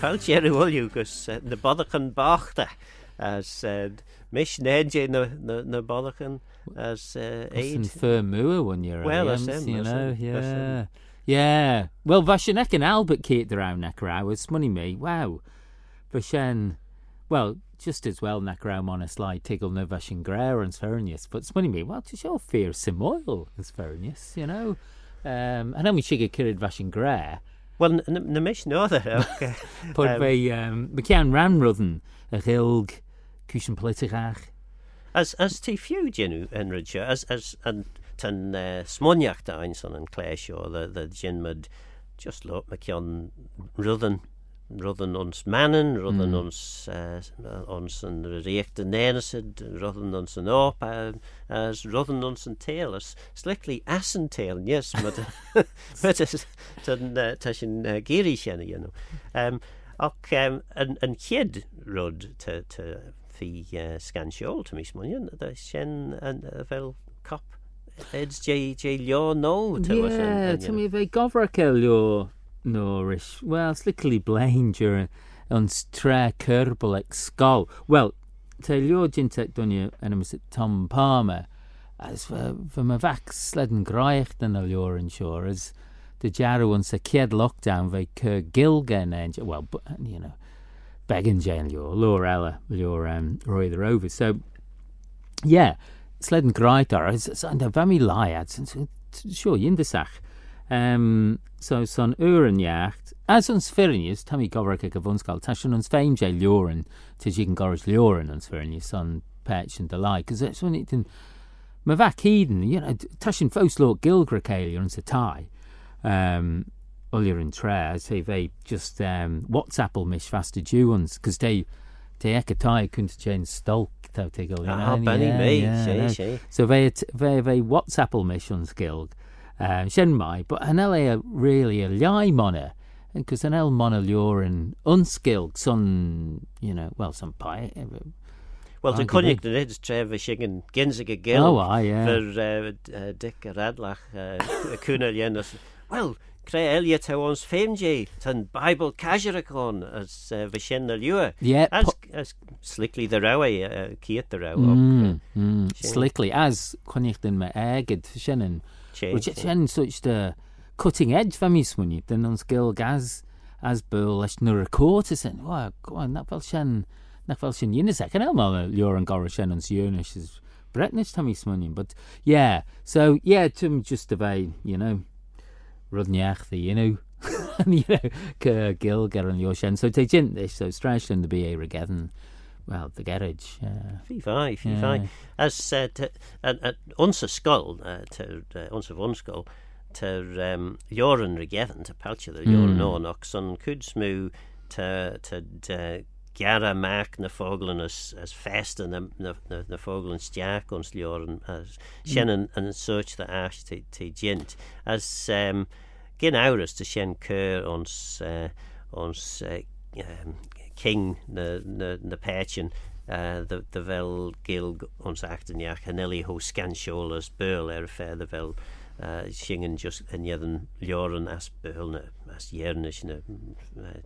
Palcher Williu gus uh, na bodachan bachta as uh, mis néé na na bodachan as mua when you're well, Williams, you know, yeah. Yeah. Well, fashion ek an Albert Kate around Neckarau was money me. Wow. Fashion well, just as well Neckarau on a slide tiggle no fashion grer and sfernius, but it's money me, well to show fear simoil as sfernius, you know. Um and then we shig a kirid fashion grer. Well na mis no that. Put be um McCann Ranruthen a gilg cushion politicach. As as tí fiú genú enridse as as an tan uh, smóneachta ein san an léisio the the ginmad just lo me cean rudan rudan ons mannen rudan mm. ons uh, ons an réchte nésid rudan ons an op uh, as rudan ons an tail as slickly assen tail yes maar tá sin géri senne you know um, och um, an, an kid rud te te fi uh, scansiol to mis muin da sin an uh, fel cop Eds J J leo no Yeah, to mi bheith gofrace leo nóris well slickly during an tre ag skal well te leo jinnte dunne en mis Tom Palmer as for ma vac sledden graicht an a leor an shore as de jarwan sa kiad lockdown ve ke gilgen en well you know beggin Jane leo lor ella leor um roy the rover so yeah sled sledden graitar is an der vemi laiad sure yindesach um so son urenjacht as ons firnius tam goverke go vonskal ta ons féim je leoren te si kan goris leoren ons firnius son patch de lai cos it's when it ma va heden you know tashin fósló gilgracéil an sa tai um Ulier in tre sé bvé just um, WhatsAppel mis fasta dúans cos dé té eke tai kunt ché stalk tá te go so bvé bvé bvé WhatsAppel missions gilg uh, sin mai, but an é a really a leai mana cos an el mana leor an unskilled son you know well some pai Well de konnig den het tref sigin gensige gel oh, ah, yeah. ver uh, uh, dik radlach uh, kunna jenners well cré elia te ons féimé tan Bible caiireán as uh, na luúa yeah, as, as slickly the ra uh, kiet the ra mm, mm, slickly as chunig den me agad sinnnen sin such de cutting edge fe mis muní den ons gil gas as bu leis nuair a cóta sin goin nafel sin nafel sin dine se an má leor an gar sin an siúne is bretnis tam mis munin but yeah. So yeah tum just a bheith you know. Rudneachta you know you know go gil gar an leo sin so te gin so stralin de be regedan well the garage fi fi fi fi as onse skull ter onse vonskul ter joren regeven te peltje er joren no och son kudsmu te te gara maak na fogelen as as fest na na na stjaak ons joren as sinnen an soch de as te te gent as um, gin auras te sin keur ons uh, ons uh, um, king na na na patchen uh, de de wel gilg ons achtenjaach hanelli ho scancholas beul er fe de wel uh, singen just en jeden joren as beulne as jernes na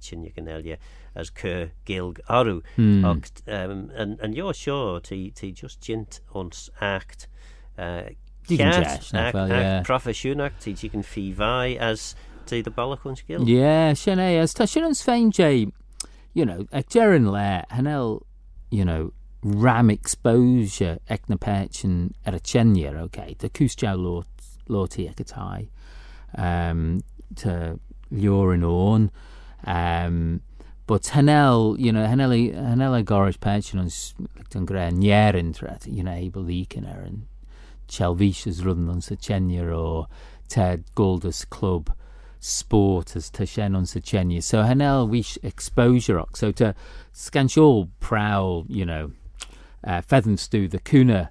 tsinje ganelje as ke gilg aru mm. och um, en en jo sure ti ti just jint ons act uh, profisiúnach tí tí can fi bhai as tí de ballachún skill. Yeah, sin é as tá sin an féin J you know ag dean le hanel you know ram exposure ag na pechen ar a chenir okay de cúsja lot lotí ag atai um te leor an ón um but hanel you know hanel hanel goris pension an an gra nierin threat you know able leakin er an chelviches rudden an sa chenir o ted goldus club sport as ta sin on sa chenne so hanel wish exposure so to scansiol prowl you know uh, feathen stew the kuna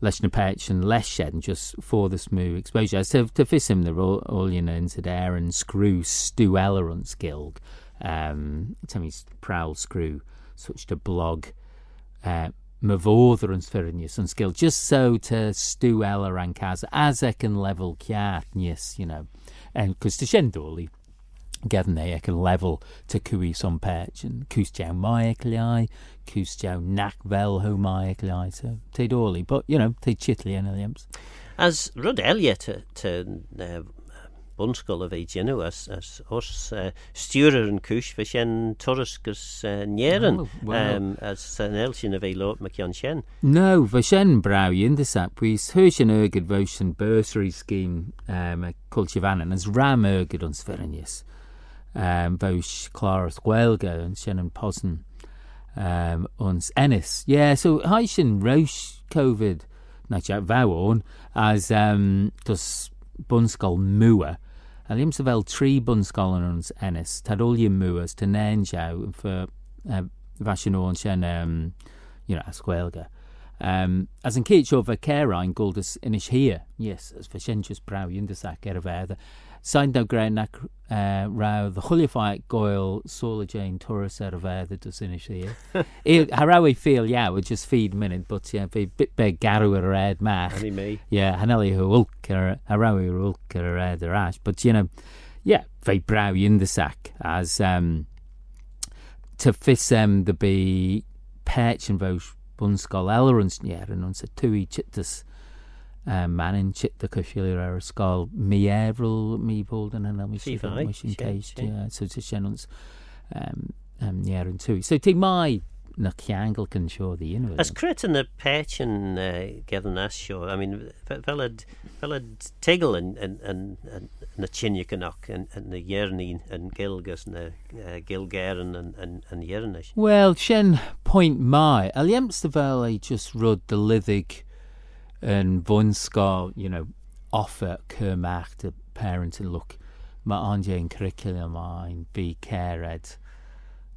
leis na pech an shed just for the smooth exposure. So to fis him the all you know into there and screw stew eller on skilled um me prowl screw such to blog uh ma fódder an sfirnius an skill. Just so to stew eller an cas as ek an level yes you know en cos te sin dólaí gefn ei ac yn lefel to cwy son pech yn cws jaw mai ac liai, cws jaw nac fel ho mai ac liai, so te oli, but you know, te chitli yn Williams. As Rud Elliot to, to uh, bunscoil a bheith genú as, as os uh, stúrer an cis fe sin turas gus uh, néan Oh, um, as an el sin a bheith lot me cean sin. No, fe sin braw i yn dysap, pwys hwys yn ygyd fe yn bursary scheme um, fan as ram ygyd o'n sferinius. Um, fe Clarus Gwelga yn sin yn posen um, ons ennis. Yeah, so hai sin rows Covid, na o'n, as um, dos bunsgol mwa. A ddim sa fel tri bunsgol yn ons ennis, tad ol i mwa, ta nen jaw, for uh, fashion o'n sin, um, you know, asgwelga. Um, as yn ceid o fe cerain goldus inish here, yes, as sin just braw i yndysac er. Sain daw grein ac uh, raw the chwiliafau goel Sola Jane Torres er y fedd ydws inish here. I, haraw ei ffeil iaw, just feed minute, but yeah, fe bit beg garw ar yr ed mach. Annie me. Yeah, haneli ho ulk ar ei ulk ar yr ed ar ash. But, you know, yeah, fe braw i yndysac as um, to fis um, the be pech yn fawr bunsgol elrons nier yn o'n sa twy um, man yn chit the cwffili'r ar ysgol mi efrol mi bod yn hynny mi Si sydd fai, yn sy'n si, ceist yeah, so ti sian ons um, um, yn twy so ti mai na ciangl can sio di un As crit yn y pech yn uh, gefn as sio, I mean, fe- fel yd, fel yd tegel yn, yn, yn, yn, yn y chinia gynoc, yn, yn y ierni yn gilgus, yn y uh, gilgeren yn, yn, yn iernis. Wel, sien point mai, a liems dy fel ei just rud dy liddig yn fwnsgol, you know, offer cyrmach to parent and look, mae ondiau yn curriculum a'n bi cered,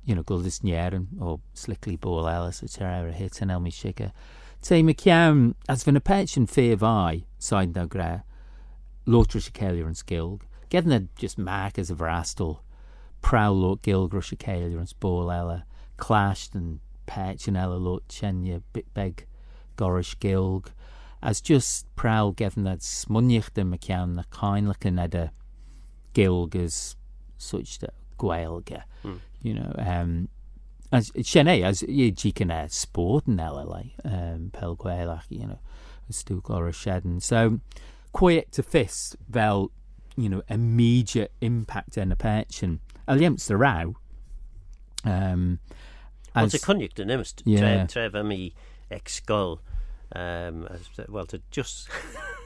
you know, gwldys nierin, o slickly elis, o ter ar y hit yn elmi siga. Te, mae ciam, as fy'n y pech yn ffef ai, sain daw gre, lotr si ceili'r yn sgilg, just mag as y frastol, praw lot gilg rwys y ceili'r yn clashed and pech yn ela lot chenya bit beg gorish gilg, as just praw gefn that smuniach dim y ciam na cainlach yn edda gilg as such the gwaelga, Hmm. you know, um, as sienne, as ye jiken a sport in LLA, um, pel gwaelach, you know, as stu gorish shedden. So, quiet to fist, fel, you know, immediate impact yn y pension. Aliemts the row. Um, Ond y coniuct yn ymst, Yeah. tref, tref am i ex-gol, um, as, well, to just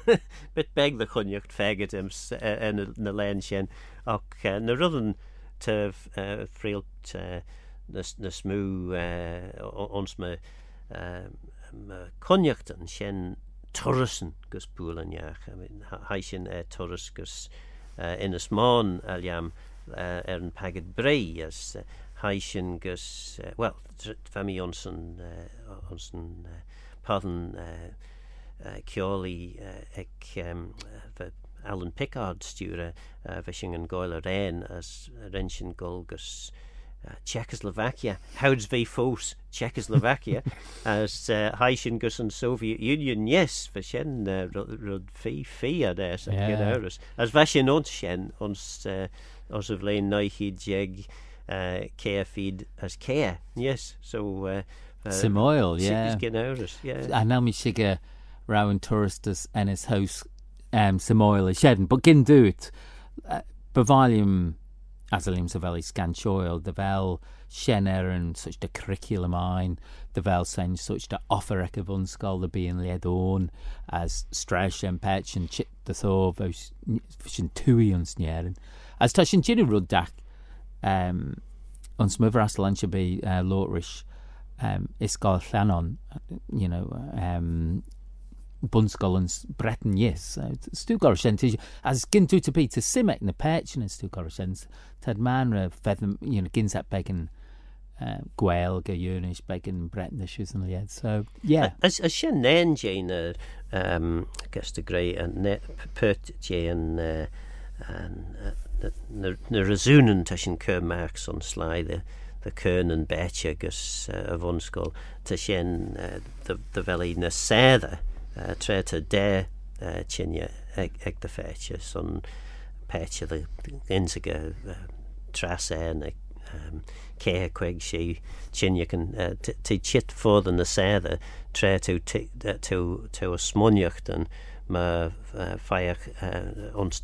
bit beg the coniuct fegget yms yn y yn y len sien, ac uh, na rydyn te uh, ffrilt uh, na smw uh, ons me uh, ma coniuct yn sien torrysen gus bŵl yn iach. I mean, haisyn e torrys gus uh, yn ysmon aliam uh, er yn pagad brei as uh, haisyn gus, uh, wel, fami ons yn, uh, ons yn uh, padden uh, uh, cioli uh, um, Alan Pickard stúre uh, yn goil ar as rensyn gol gus uh, Czechoslovakia, howds ve fos Czechoslovakia as uh, gus yn Soviet Union, yes, fysien uh, rud fi fi ad es ac Yeah. yn eurus. As fysien ons uh, os naihid jeg uh, feed as cea, yes, so uh, uh, Simoil, yeah. Gen eurus, yeah. A now mi siga round touristus en his house um, Simoil y sheden. But gyn dwt, uh, bevalium as a limbs of eli scanchoil, the vel shenner and such the curriculum ein, the vel sen such the offer ec of unskol the being led on as stresh and petch and chit the thaw fos fishin tui nieren. As tashin jiri rud dak um, ons myfr as lansio be uh, lotrish um, isgol llanon, you know, um, bunsgol yn Breton, yes. Uh, stu gorsient, as gyn dwi to be to simek na pech yn stu gorsient, tad man ra fedd, you know, gyns at begin uh, gwel ga ywnish begin Breton issues yn liad. So, yeah. As, sin nen Jane uh, um, gus de grey and ne pert Jane uh, and uh, na na razoonen tussen Kermarks on sly the the Kern and Betcha gus uh, of unskol to sin uh, the the valley na sether uh, tre to de uh, chinya eg, eg the fetcha son pecha the insiga uh, trasa na um, cé chuig sé tinne tí chit fód an na séda tre tú tú a smóneocht an má feach ons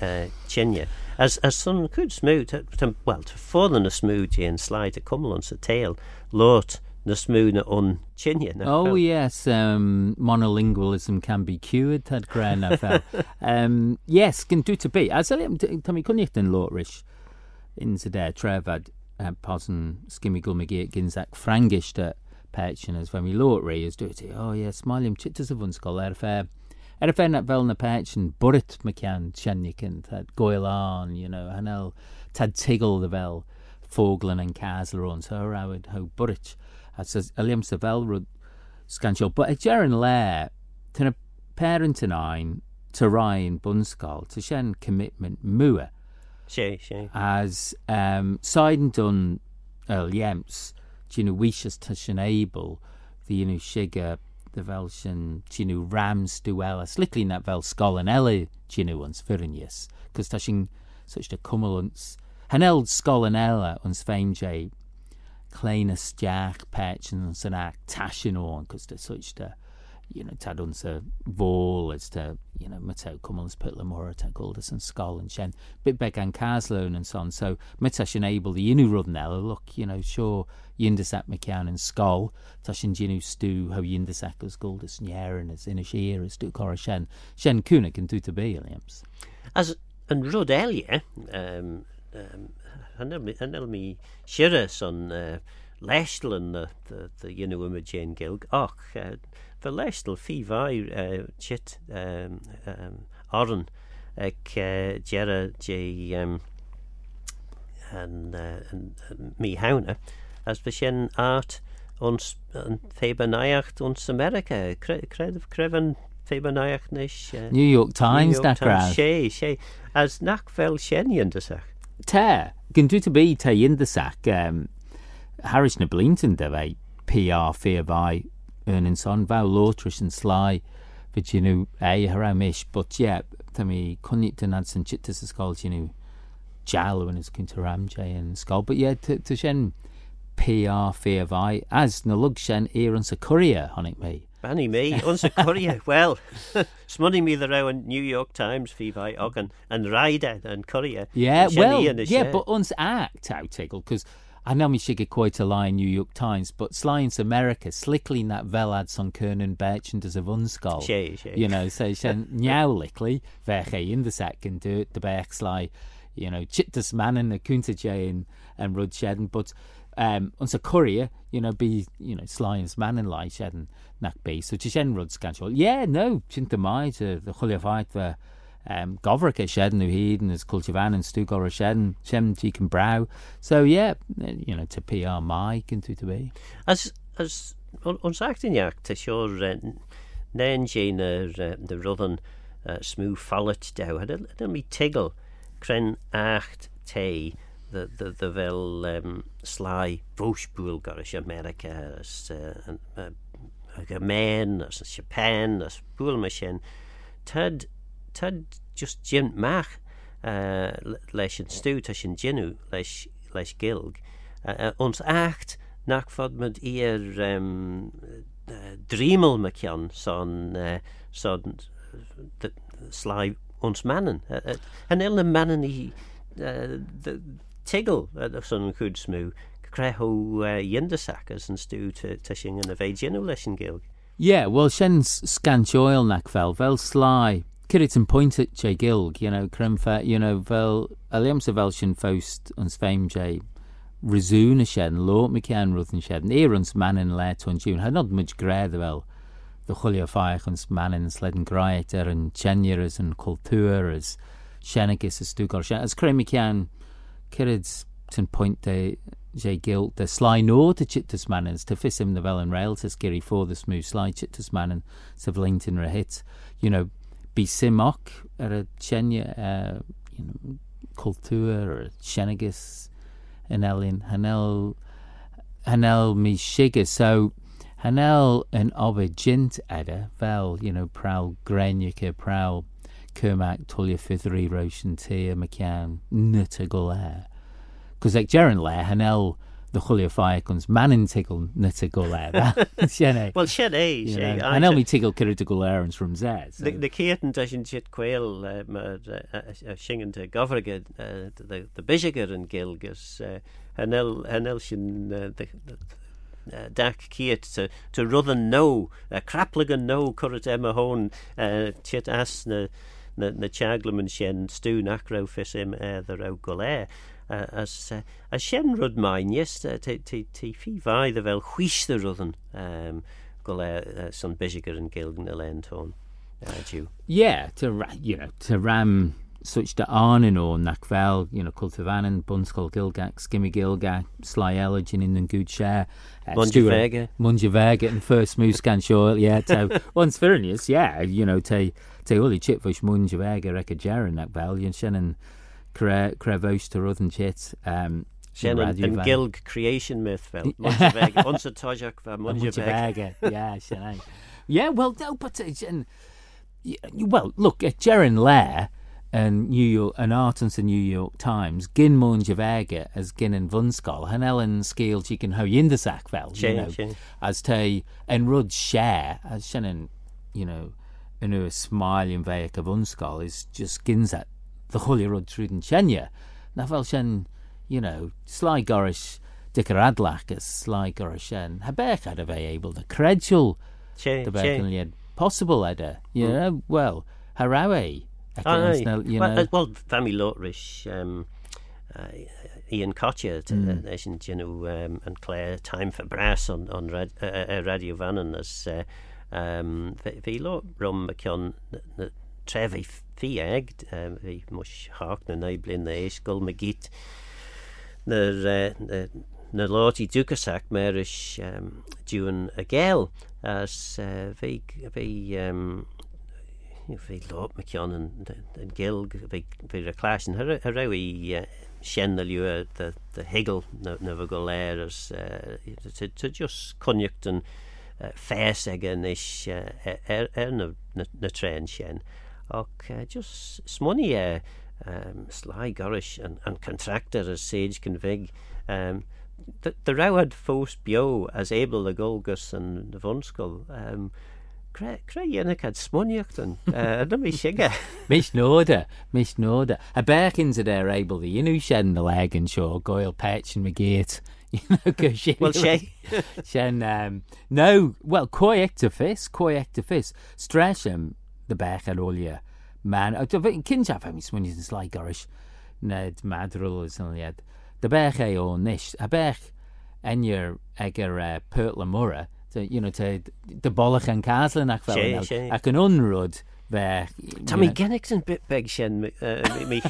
dé tinne. As as son chud smú well fódan na smúd an sláid a cumlan sa tail lot na smúna ón tinne. Oh yes, um, monolingualism can be cured had gran um, yes, can do to be. As tá mi kunnicht an lóris in sa dé trefad uh, posan skimmi go megé ginsaach frangichte pechin as fe mi lóri is dúti. Oh yes, smálim chitas a vunskol er fe. Er fe na fel na pechin burit me cean tjennikin tad goilán, you know, hanel tad tigel de fel foglan an caslerón so rawid ho burit. as a liam sa velrud scansio but a jerin le tan a parent an ein to Ryan bunscal to shen commitment mua sé sé as um dun el yems ginu wishes to sin able the inu shiga the vel sin ginu rams duel as likely na vel elle ons fyrinius cos ta sin such de cumulants han eld skol an ella ons feim jay léine deach peit an san ach taisióin cos de suiste you know tad a bhól is de you know mat cummans put le mór te goldas an sá an sin bit be an caslón an son so mit sin able the inú rud ella look you know sure yindas at me cean an sá tá sin ginú stú ha yindas agus goldas nearan is ina séir is stú cho sin sin cúna an tú a béliams as an rud eile um, um, hanel mi sire son uh, leistelen na de dhéanú Jane Gilg. Ach uh, ver leistel fi vai uh, chit um, um, áan ag uh, jere dé um, an, uh, an, mí hana as be sin át ons an fébanaiacht ons Amerika kredh krevan fébanaiacht nes uh, New York Times sé sé as nach fel sénian deach. Tá gin dú a bí tá diondaach um, Harris na blinton de bheith PR fé bhai an son. Bh lotris an slá fi sinú é ra mis, but yeah, tá mí conit an san chitas a sáil sinú jalan is cinnta ramé an sáil, but yeah, tu sin PR fé bhai as na lug sin éar an sa honnig mé. Banny mé ons a well smunning me the ra an New York Times fi vai agan an raide an choria yeah well yeah but ons act out tiggle cause I know me sig quite a lie line New York Times but slimes America slickly that velad son Kernan Berchant as a vunskull you know so sen nyowlickly veche in the second do the bech sly you know chittas manin a kunta and rud shedden but um, ons a choria you know be you know slimes man and lai sheden nach be. So ti sin rud scanol yeah no chinta mai de de choleáit um goverke sheden nu heden is kultivan an stu go sheden sem tí can brow. So yeah you know te PR mai can tú to be as as ons achtinjaach te seo nen sé de rudden uh, smú fallet da had mi tigel kren acht te the the the fel um, sly bwysbwyl gar is America as uh, uh, a men as Japan as bwyl ma sin tad tad just gin mach uh, leis an stú a sin ginú leis leis gilg uh, uh, ons acht nach fod met ier um, uh, driemel me cean son uh, son uh, sly ons mannen uh, uh, en elle mannen i uh, the, tigel san chud smú creho dhéndasachas an stú te sin an a bheith genú leis an gilg. Yeah, well sin scanseoil nach fel fel sly. Kirit an pointte sé gilg, you know, kremfe, you know, fel aliam sa vel sin fóst ans féim sé resún a sé lo me cean ruth an sé éans manin le an dún, ha not much gréad fel de cholia feich ans manin sleden greit ar an tjenir as an kultúr as sennegus is stúgar se as kremi cean Kirid tin point de sé gilt de slai nó de chitas mannen te fisim na vel an rail is geri fó de smú slai chitas mannen sa blintin ra hit you know bí simach ar a tjenne uh, you know, kultúr ar sennegus in elin hanel hanel mi sige so hanel an jint ada vel you know prowl grenike prowl Kermac Tulia Fithri Roshan Tia McCann Nuta Golair. Cos ag Jaren le the ffai cwns manin tigl nuta Golair. Sienne. Well, shed é sé Hanel mi tigl cyrra de Golair and from Z. so- The céan tá sin siad quail singen te the bisiger an gilgus hanel sin dach kiet te rudden no krapligen no currit emma hon tiet as na na na teaglaman sin stú nachrá fis im er eh, ra golé. As uh, as sin rud main yes tí fi vai de vel chuiste rudden um, go le uh, son bisiger an gilgan a lentón dú. Yeah, to ra- you know to ram such the and on nach fel you know cultivanen bunskol gilgak skimmy gilgak sly elegin in and good share Munjavega. Munjavega and first moose can show yeah to once fairness yeah you know te te uli chipfish Munjavega reka jaran nach fel you cre crevos to ruthen chit um Sin an an gilg creation myth fel onsa táiseach bheit Munjavega munjavega. yeah shannon yeah well no but it's and well look at Jaron Lair and New York and Artons and New York Times gin Munjavega as gin and Vunskal. And Ellen Skeel she can ho in sack fel you Sin, know sin. as te and Rud share as Shannon you know in a smile in Veic of Vunskal is just gins at the holy Rud Truden Chenya na fel Shen you know sly gorish dicker adlach as sly gorish Shen habech had a able to credule Sé, the bacon possible edda you know well harawe Aye. you Well, know uh, well fami lotrish um, uh, Ian Kotja Mm. nation you know um, and Claire time for brass on on rad, uh, uh, radio vannon as uh, um, vi lo rum kion trevi fi eg vi mus hak na na blin na éskol me git na na láti dúkasach mer is um, dúan a géil as uh, vi vi um, bhí lá me cean an gil bhí a chlásin a raí sin na liú de hegel na bh go léir as just connecht an fés aige is ar na trein ach just smoní Sly slá and, an contractor as séid can bhig de ráhad fós bio as able a golgus and the bhonscoil um, Cre dhéananig had smuíochttan na mí siige. mis nóda mis nóda a bekins a there able the inu shen the leg and show goil patch and McGate you know she Well sé shen. Um no well koi ectofis koi ectofis stresham the back at all yeah. Man I don't kinja fa mis when he's like gorish ned madrul is on yet the back a o nish. A back en your egger uh, pertla mura to you know to the bollach and castle nach fel Sé, now. sé. ac yn unrod fe Tá mí gennig an bit beg sin mí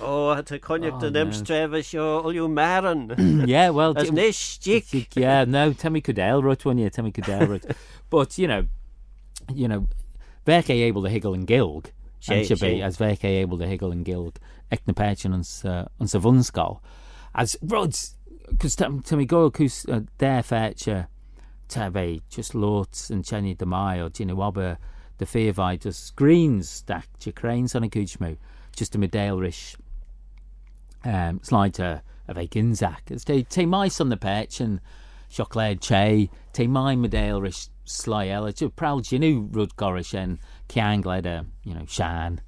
ó tá connecht an imstrefh seo olú maran yeah well as d- níos stick yeah no Tammy Cadell wrote one yeah Tammy Cadell wrote. But you know you know Vec able to higgle and gilg Sé, and should be as Vec able to higgle and gilg ekna patchen on sa on sa as rods Tammy go uh, there fetch uh, Tave just lots and Chenny de you know wobber the fear just greens stack your cranes on a goochmo just a medalrish um, slider of a ginzak. It's te, te mice on the pitch and chocolate che, te mai medalrish proud you know Rud Gorish and Kiang leder, you know, Shan,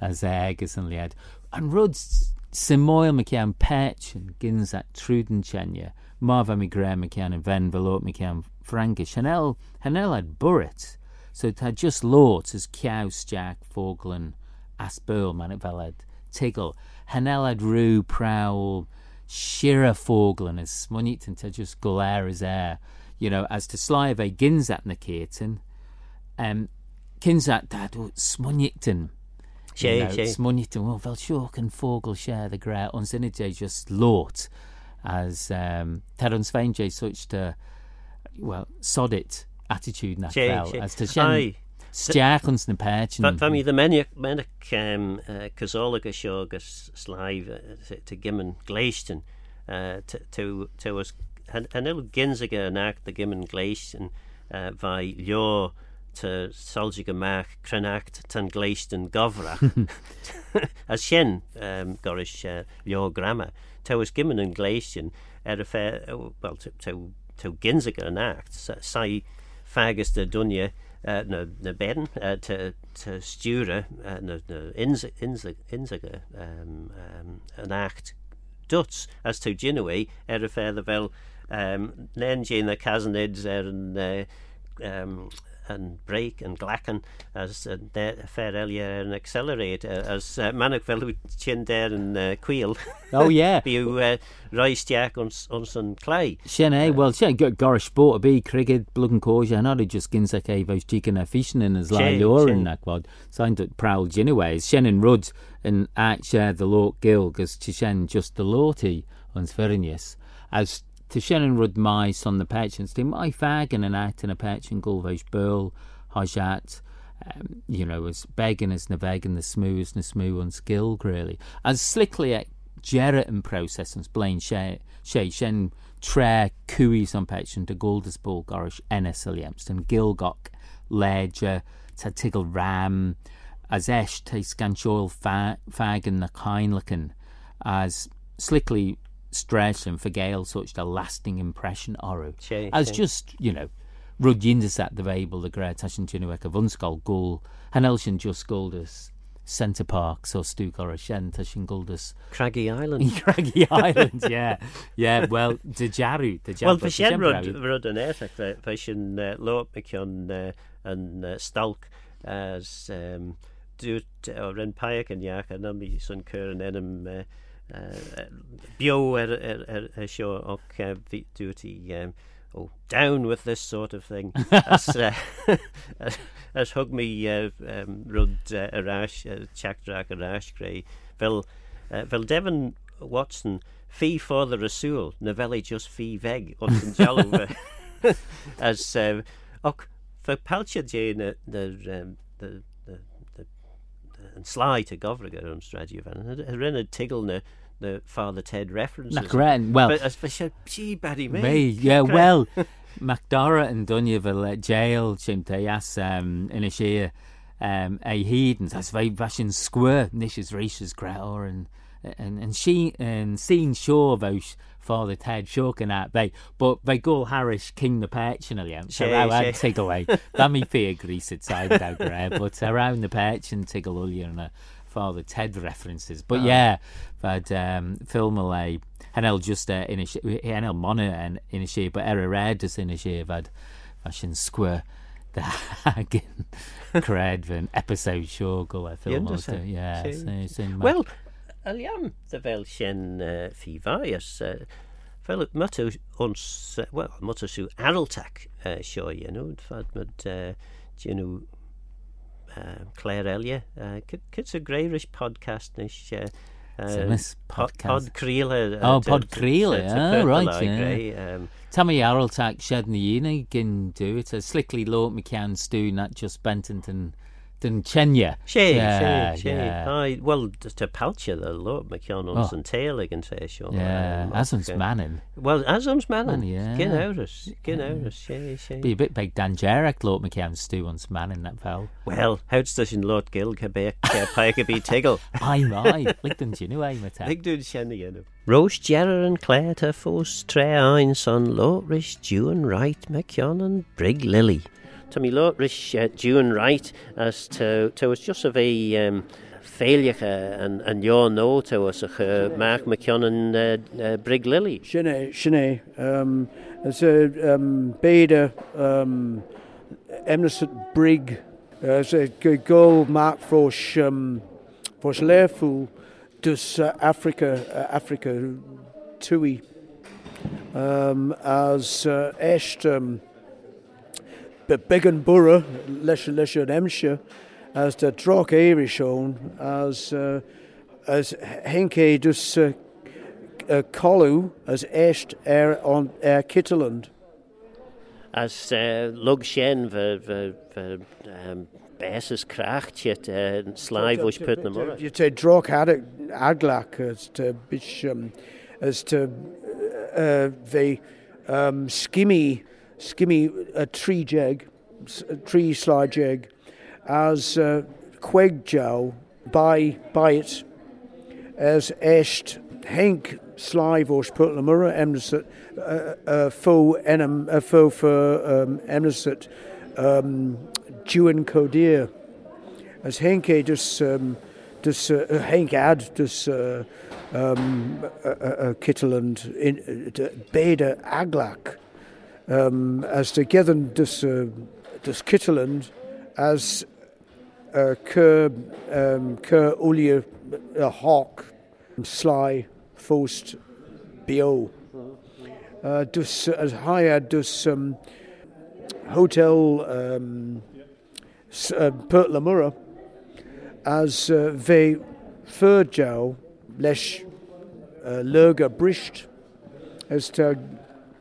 as eggs and liad. And Rud's Simoil McCann Petch and Ginzak Truden Chenya, Marva Migre McCann and Ven Velot McCann Frankish. Hanel, Hanel had Burrit, so it had just lots as Kjaus, Jack, Foglen, Asperl, man it veled, Tiggle, Hanel had Rue, Prowl, Shira Foglen as Smunit and to just Golair as air, you know, as to Slive Ginzak Nakaten, um, Kinzak dad Smuniten. sé sé Smuniten, well, fel sure can Fogel share the great on Zinite just lot as um, Teron Svein J such to, well, sod it attitude na sé fel, as to Shen Ai Stiach ons na patch and Fa mi the menic menic cosólaga seo agus sláimh te gimmen gléisten to was an il ginsaige nach de gimmen gléisten bhai leo te salge gemak krenacht tan gleisten gofrach as sin um, goris uh, jo grammar. Te was gimmen an gleisten er a fe well te, te, te ginzige an acht sai fagus de dunje uh, na, na beden uh, te, te sture uh, na, na inzige, inzige, inzige um, um, an acht duts as to Ginway er a fe fel um, nen na casanids er an uh, um, and brake and glacken as uh, fair earlier and accelerate uh, as uh, fel chin there and uh, queel. Oh yeah. You uh, rice jack on on some clay. Shen eh well shen got gorish sport a be cricket blug and koja and I'd just ginsak eh vos chicken a fishing in as lai lure in that quad. Signed it proud ginnyways. Shen and Rudd and at share the lot gil cause shen just the lorty on Sverinius as to Shannon Rud mai the patchens to my fag and an act in a patch and gulvage burl hajat um, you know as begging as na vegan the smooth as na smooth and skill really. As slickly at and process and blain she she shen tre on patch and de goldus ball gorish ennis and gilgok ledger ta tiggle ram as te scanchoil fag and na kind as slickly stretch and for Gale such a lasting impression orw. As just, you know, rud at the Babel the great tashin tinwek of unskol gul Hanelshin just goldus Centre Park so stu or a shen tashin goldus Craggy Island. Craggy Island, yeah. Yeah, well de jaru the Well for shen rud rud an etek fashion uh, lo micion uh, an uh, stalk as um, dút or ren payak and yak and nami sun cur an enum uh, bio er, er, er, er och uh, duty um, oh, down with this sort of thing. As, uh, as, as hug me uh, um, rud uh, arash uh, chakdrach arash grey. Fel uh, fel Devon Watson fee for the Rasul novelli just fee veg on jalw as uh, och for palcha jane the um, the an slá a gofragar an straú fan rinne tigel na the Father Ted references. Nach ren, well, but as for she baddy me. Me, yeah, well, MacDara and Dunya fel jail chimte as um in a share um a hedens as vai fashion square nishes races greater and and and she and seen sure those father Ted shocking at they but they go Harris King the patch and again so I take away. That me fear grease side out there but around the patch and take a little and a father Ted references. But oh. yeah but um film lei henel just uh, in henel mon en in a sé but error red is in a sé vad fashion square the hagin cred episode sure go a film yeah so, so well Aliam the fel sin uh, fi faias uh, fel mutu ons uh, well mutu su araltak uh, sio you know fad mud uh, you know uh, Claire Elia uh, kits a greirish podcast nish uh, uh, pod, pod Creele uh, oh pod Creele yeah right yeah. um, Tammy Araltak shed na yna gin do it a slickly low McCann stew not just Bentonton den Chenya. sé sé well te palcha a lo me cean ons an téig an sé seo asms manin well asms manin gin áras gin áras sé sé bí bit beg dan Jarek lo me cean stú ans manin that fel well housta sin lot gil ce be pe go bí tigel ai mai lik den sinú é me lig dún senne gennne Rose Jarrer an léir a fós tre ein san lóris Juan Wright me cean an brig lily. Tá mí lo ris uh, Juan Wright as to was just a bheith um, féilecha an, an jo nó te was a uh, meach me ceanan uh, uh, brig lily. Sinné sinné um, as a um, béide um, brig as a go mark fós um, fós léfú dus uh, Africa uh, Africa tui. Um, as uh, um, began borough leis leis an emse as de troch éiri seoun as uh, as henké dus uh, uh, colú as éist ar an ar Kitterland As uh, lug sin um, beses krachtjet en uh, slive was put na mar. Je te drok had aglak as te bich um, as te uh, ve um, skimmy skimmy a tree jeg tree slide egg as uh, queg jow by by it. As est Henk Slive or Sputlamura emneset uh, fo uh, fo for um, emneset um Juan Codir. As Henke dus um, dus uh, Henk ad dus uh, um, uh, uh, in uh, Beda Aglak um, as together dus uh, dus Kitterland as Ker Ker Ulia uh, Hawk Sly forced, Bio uh, dus as higher dus um, hotel um, uh, Pert Lamura as uh, ve Furjow lesh uh, lurga brisht as to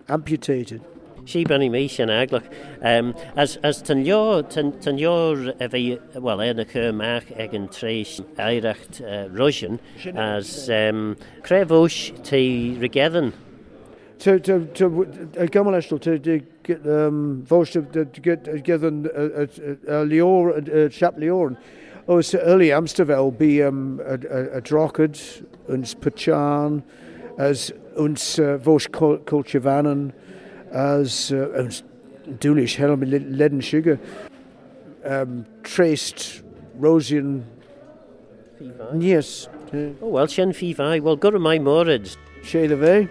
amputated. Sí benny mé sin aglach um, as, as tan leor tan, tan leor a bheith well éna chuach ag an trééis éirecht uh, Russian as um, Crevóis tí rigedan To to to uh, gamalestal to to get um voice to, to get together uh, uh, uh, Leor uh, Chap Leorn. Oh, so early Amstervel be um a, a, a Drockard uns Pachan as uns uh, Vosh Kulchavanen as uh, uns Dulish Helm lead and sugar um traced Rosian. Yes. Oh well sin fi bhaid well gur mai mórid Shade of A